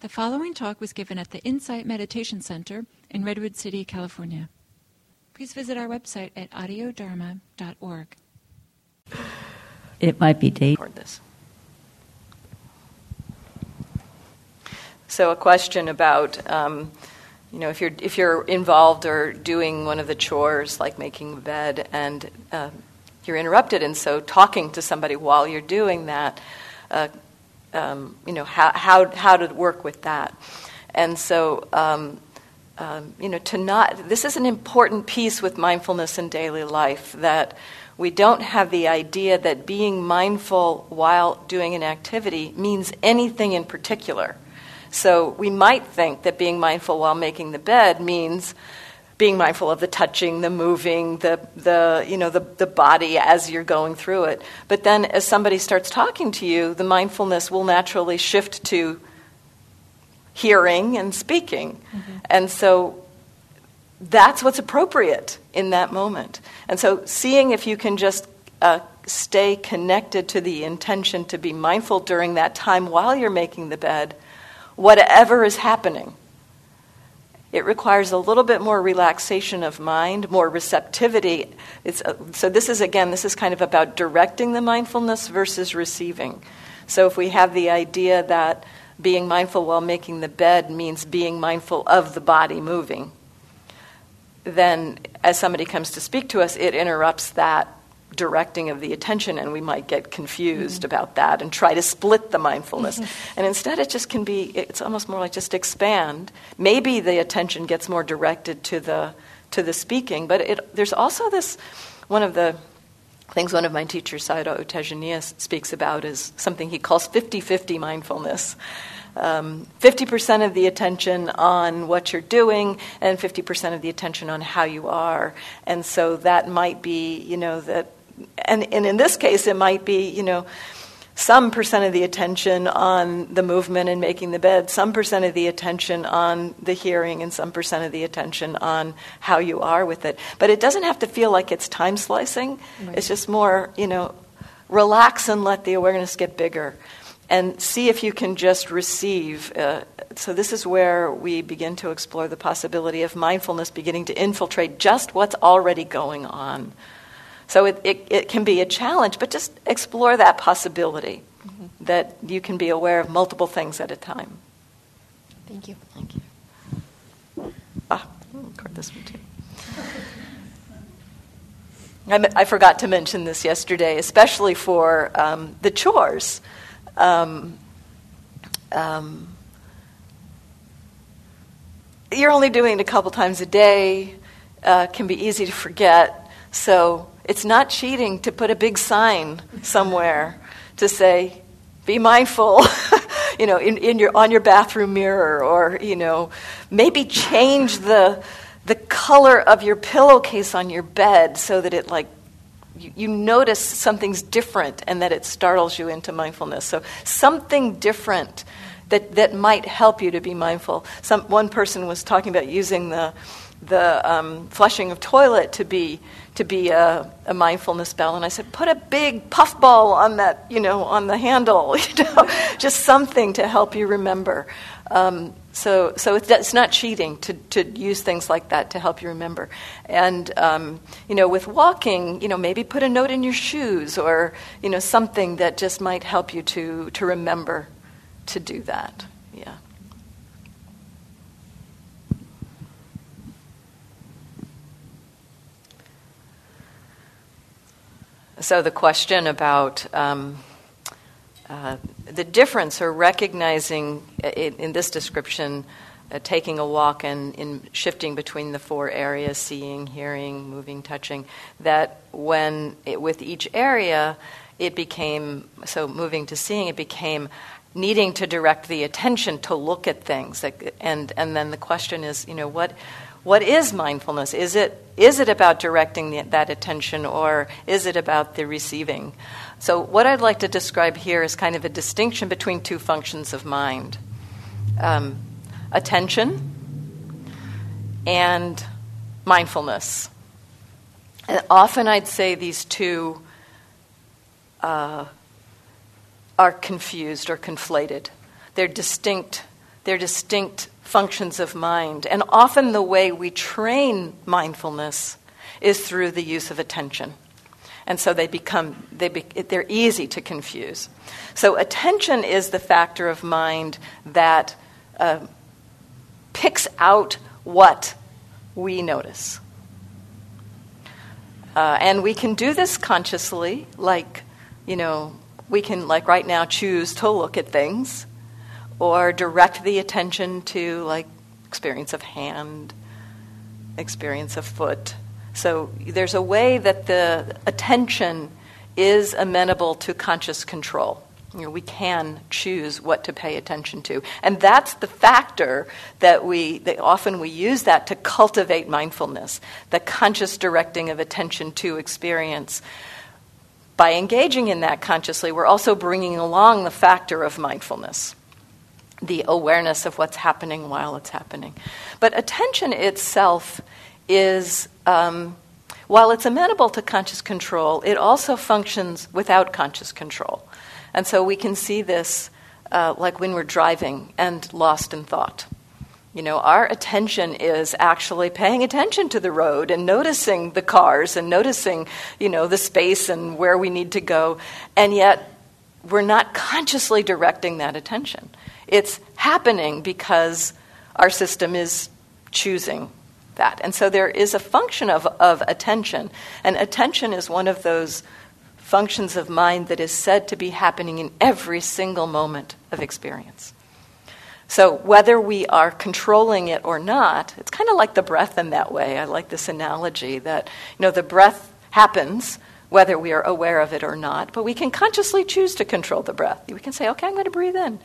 The following talk was given at the Insight Meditation Center in Redwood City, California. Please visit our website at audiodharma.org. It might be date. This. So, a question about, um, you know, if you're if you're involved or doing one of the chores like making the bed, and uh, you're interrupted, and so talking to somebody while you're doing that, uh, um, you know, how how how to work with that, and so. Um, um, you know, to not, this is an important piece with mindfulness in daily life that we don't have the idea that being mindful while doing an activity means anything in particular. So we might think that being mindful while making the bed means being mindful of the touching, the moving, the, the, you know, the, the body as you're going through it. But then as somebody starts talking to you, the mindfulness will naturally shift to hearing and speaking. Mm-hmm. And so that's what's appropriate in that moment. And so seeing if you can just uh, stay connected to the intention to be mindful during that time while you're making the bed, whatever is happening. It requires a little bit more relaxation of mind, more receptivity. It's, uh, so, this is again, this is kind of about directing the mindfulness versus receiving. So, if we have the idea that being mindful while making the bed means being mindful of the body moving, then as somebody comes to speak to us, it interrupts that directing of the attention, and we might get confused mm-hmm. about that and try to split the mindfulness. Mm-hmm. And instead, it just can be, it's almost more like just expand. Maybe the attention gets more directed to the, to the speaking, but it, there's also this, one of the things one of my teachers, Sayadaw U speaks about is something he calls 50 50 mindfulness. Um, 50% of the attention on what you're doing and 50% of the attention on how you are. And so that might be, you know, that, and, and in this case, it might be, you know, some percent of the attention on the movement and making the bed, some percent of the attention on the hearing, and some percent of the attention on how you are with it. But it doesn't have to feel like it's time slicing. Right. It's just more, you know, relax and let the awareness get bigger. And see if you can just receive. Uh, so, this is where we begin to explore the possibility of mindfulness beginning to infiltrate just what's already going on so it, it, it can be a challenge, but just explore that possibility mm-hmm. that you can be aware of multiple things at a time. Thank you. Thank you. Ah, record this one too. I, I, forgot to mention this yesterday, especially for um, the chores. Um, um, you're only doing it a couple times a day, uh, can be easy to forget. So it's not cheating to put a big sign somewhere to say, be mindful, you know, in, in your, on your bathroom mirror, or, you know, maybe change the, the color of your pillowcase on your bed so that it, like, you, you notice something's different and that it startles you into mindfulness. So, something different that, that might help you to be mindful. Some, one person was talking about using the, the um, flushing of toilet to be to be a, a, mindfulness bell, and I said, put a big puffball on that, you know, on the handle, you know, just something to help you remember. Um, so, so it's, it's, not cheating to, to use things like that to help you remember. And um, you know, with walking, you know, maybe put a note in your shoes or you know something that just might help you to to remember to do that. So the question about um, uh, the difference or recognizing in, in this description, uh, taking a walk and in shifting between the four areas seeing, hearing, moving, touching that when it, with each area, it became so moving to seeing, it became needing to direct the attention to look at things. And, and then the question is, you know, what what is mindfulness? Is it, is it about directing the, that attention or is it about the receiving? So, what I'd like to describe here is kind of a distinction between two functions of mind um, attention and mindfulness. And often I'd say these two uh, are confused or conflated. They're distinct they're distinct functions of mind. And often the way we train mindfulness is through the use of attention. And so they become, they be, they're easy to confuse. So attention is the factor of mind that uh, picks out what we notice. Uh, and we can do this consciously, like, you know, we can, like right now, choose to look at things or direct the attention to, like, experience of hand, experience of foot. So there's a way that the attention is amenable to conscious control. You know, we can choose what to pay attention to. And that's the factor that we that often we use that to cultivate mindfulness, the conscious directing of attention to experience. By engaging in that consciously, we're also bringing along the factor of mindfulness, the awareness of what's happening while it's happening. But attention itself is, um, while it's amenable to conscious control, it also functions without conscious control. And so we can see this uh, like when we're driving and lost in thought. You know, our attention is actually paying attention to the road and noticing the cars and noticing, you know, the space and where we need to go. And yet, we're not consciously directing that attention. It's happening because our system is choosing that. And so there is a function of, of attention. And attention is one of those functions of mind that is said to be happening in every single moment of experience. So, whether we are controlling it or not, it's kind of like the breath in that way. I like this analogy that, you know, the breath happens whether we are aware of it or not, but we can consciously choose to control the breath. We can say, okay, I'm going to breathe in,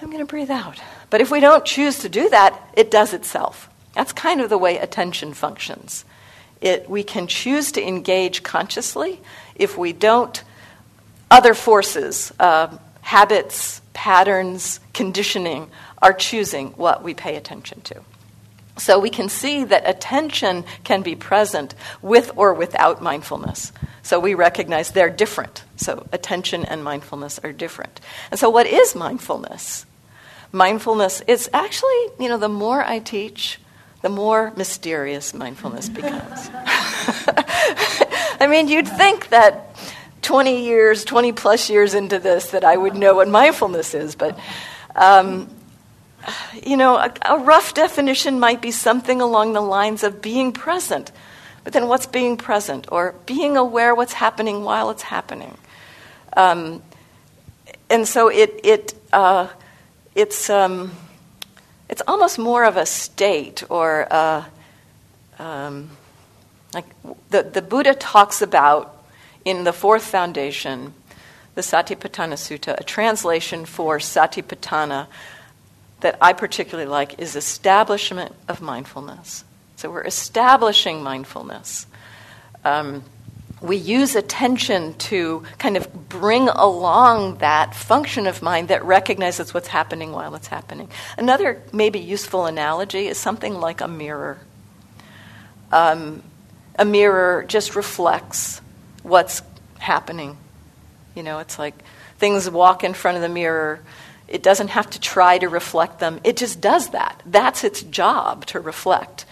I'm going to breathe out. But if we don't choose to do that, it does itself. That's kind of the way attention functions. It, we can choose to engage consciously. If we don't, other forces, uh, habits, patterns, conditioning are choosing what we pay attention to. So we can see that attention can be present with or without mindfulness. So we recognize they're different. So attention and mindfulness are different. And so what is mindfulness? Mindfulness is actually, you know, the more I teach, the more mysterious mindfulness becomes. I mean, you'd think that 20 years, 20 plus years into this, that I would know what mindfulness is, but. Um, you know, a, a rough definition might be something along the lines of being present. But then what's being present? Or being aware what's happening while it's happening. Um, and so it, it, uh, it's, um, it's almost more of a state or a, um, like the, the Buddha talks about in the fourth foundation, the Satipatthana Sutta, a translation for Satipatthana that I particularly like is establishment of mindfulness. So we're establishing mindfulness. Um, we use attention to kind of bring along that function of mind that recognizes what's happening while it's happening. Another maybe useful analogy is something like a mirror. Um, a mirror just reflects what's happening. You know, it's like things walk in front of the mirror. It doesn't have to try to reflect them, it just does that. That's its job to reflect.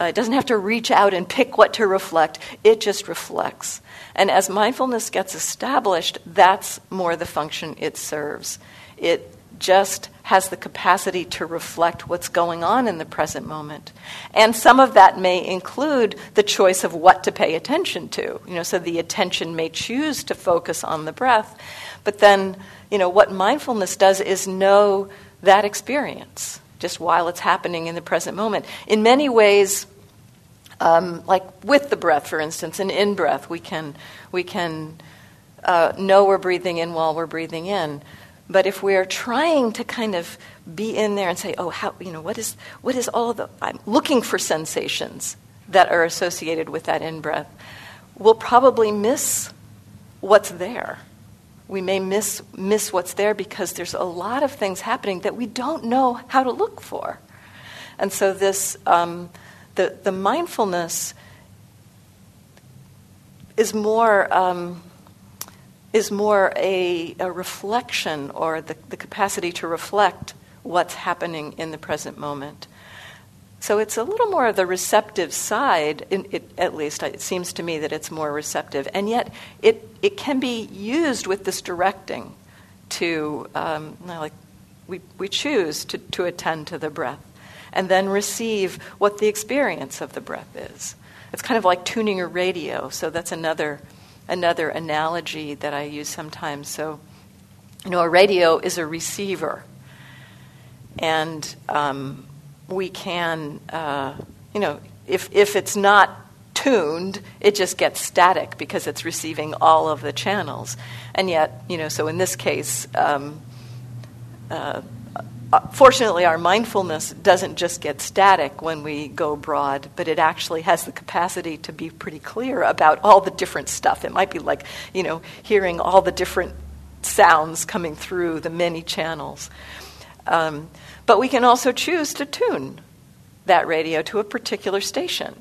Uh, it doesn't have to reach out and pick what to reflect, it just reflects. And as mindfulness gets established, that's more the function it serves. It just has the capacity to reflect what's going on in the present moment. And some of that may include the choice of what to pay attention to. You know, so the attention may choose to focus on the breath, but then, you know, what mindfulness does is know that experience just while it's happening in the present moment. In many ways, um, like with the breath, for instance, an in breath, we can, we can uh, know we're breathing in while we're breathing in. But if we're trying to kind of be in there and say, oh, how, you know, what is, what is all the, I'm looking for sensations that are associated with that in breath, we'll probably miss what's there we may miss, miss what's there because there's a lot of things happening that we don't know how to look for. And so, this, um, the, the mindfulness is more, um, is more a, a reflection or the, the capacity to reflect what's happening in the present moment. So it's a little more of the receptive side, it, at least it seems to me that it's more receptive. And yet it, it can be used with this directing to, um, like, we, we choose to, to attend to the breath and then receive what the experience of the breath is. It's kind of like tuning a radio, so that's another, another analogy that I use sometimes. So, you know, a radio is a receiver, and um, we can, uh, you know, if, if it's not tuned, it just gets static because it's receiving all of the channels. And yet, you know, so in this case, um, uh, fortunately, our mindfulness doesn't just get static when we go broad, but it actually has the capacity to be pretty clear about all the different stuff. It might be like, you know, hearing all the different sounds coming through the many channels. Um, but we can also choose to tune that radio to a particular station.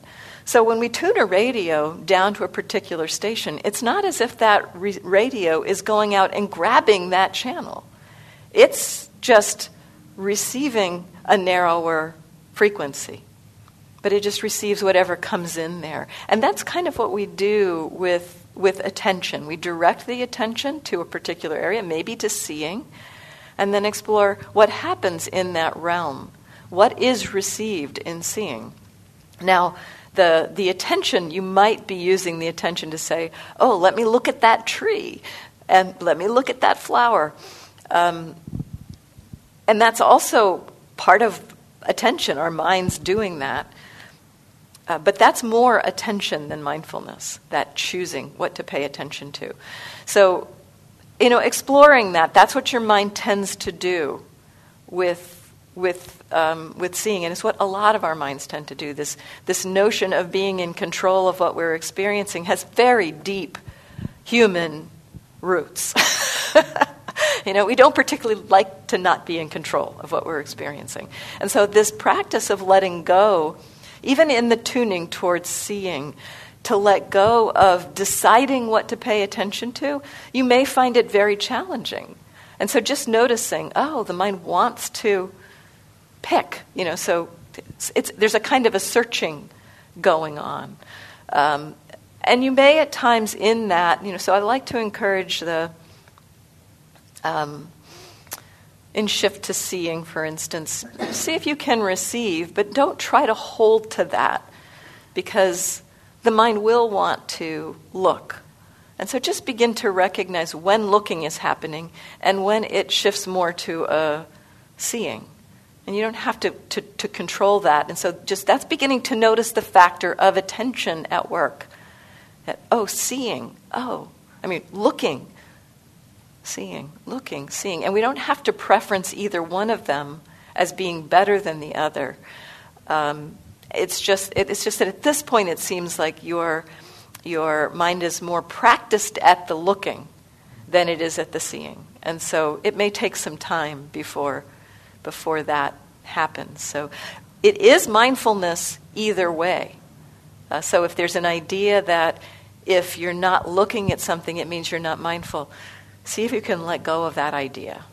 So when we tune a radio down to a particular station, it's not as if that re- radio is going out and grabbing that channel. It's just receiving a narrower frequency. But it just receives whatever comes in there. And that's kind of what we do with, with attention. We direct the attention to a particular area, maybe to seeing, and then explore what happens in that realm. What is received in seeing? Now, the, the attention, you might be using the attention to say, oh, let me look at that tree, and let me look at that flower. Um, and that's also part of attention, our minds doing that. Uh, but that's more attention than mindfulness, that choosing what to pay attention to. So you know, exploring that, that's what your mind tends to do with, with, um, with seeing. And it's what a lot of our minds tend to do. This, this notion of being in control of what we're experiencing has very deep human roots. you know, we don't particularly like to not be in control of what we're experiencing. And so, this practice of letting go, even in the tuning towards seeing, to let go of deciding what to pay attention to, you may find it very challenging. And so just noticing, oh, the mind wants to pick, you know, so it's, it's, there's a kind of a searching going on. Um, and you may at times in that, you know, so I like to encourage the, um, in shift to seeing, for instance, see if you can receive, but don't try to hold to that because the mind will want to look. And so just begin to recognize when looking is happening and when it shifts more to a seeing. And you don't have to, to, to, control that. And so just that's beginning to notice the factor of attention at work. That, oh, seeing, oh, I mean, looking, seeing, looking, seeing. And we don't have to preference either one of them as being better than the other. Um, it's just, it's just that at this point it seems like your, your mind is more practiced at the looking than it is at the seeing. And so it may take some time before, before that happens. So it is mindfulness either way. Uh, so if there's an idea that if you're not looking at something, it means you're not mindful, see if you can let go of that idea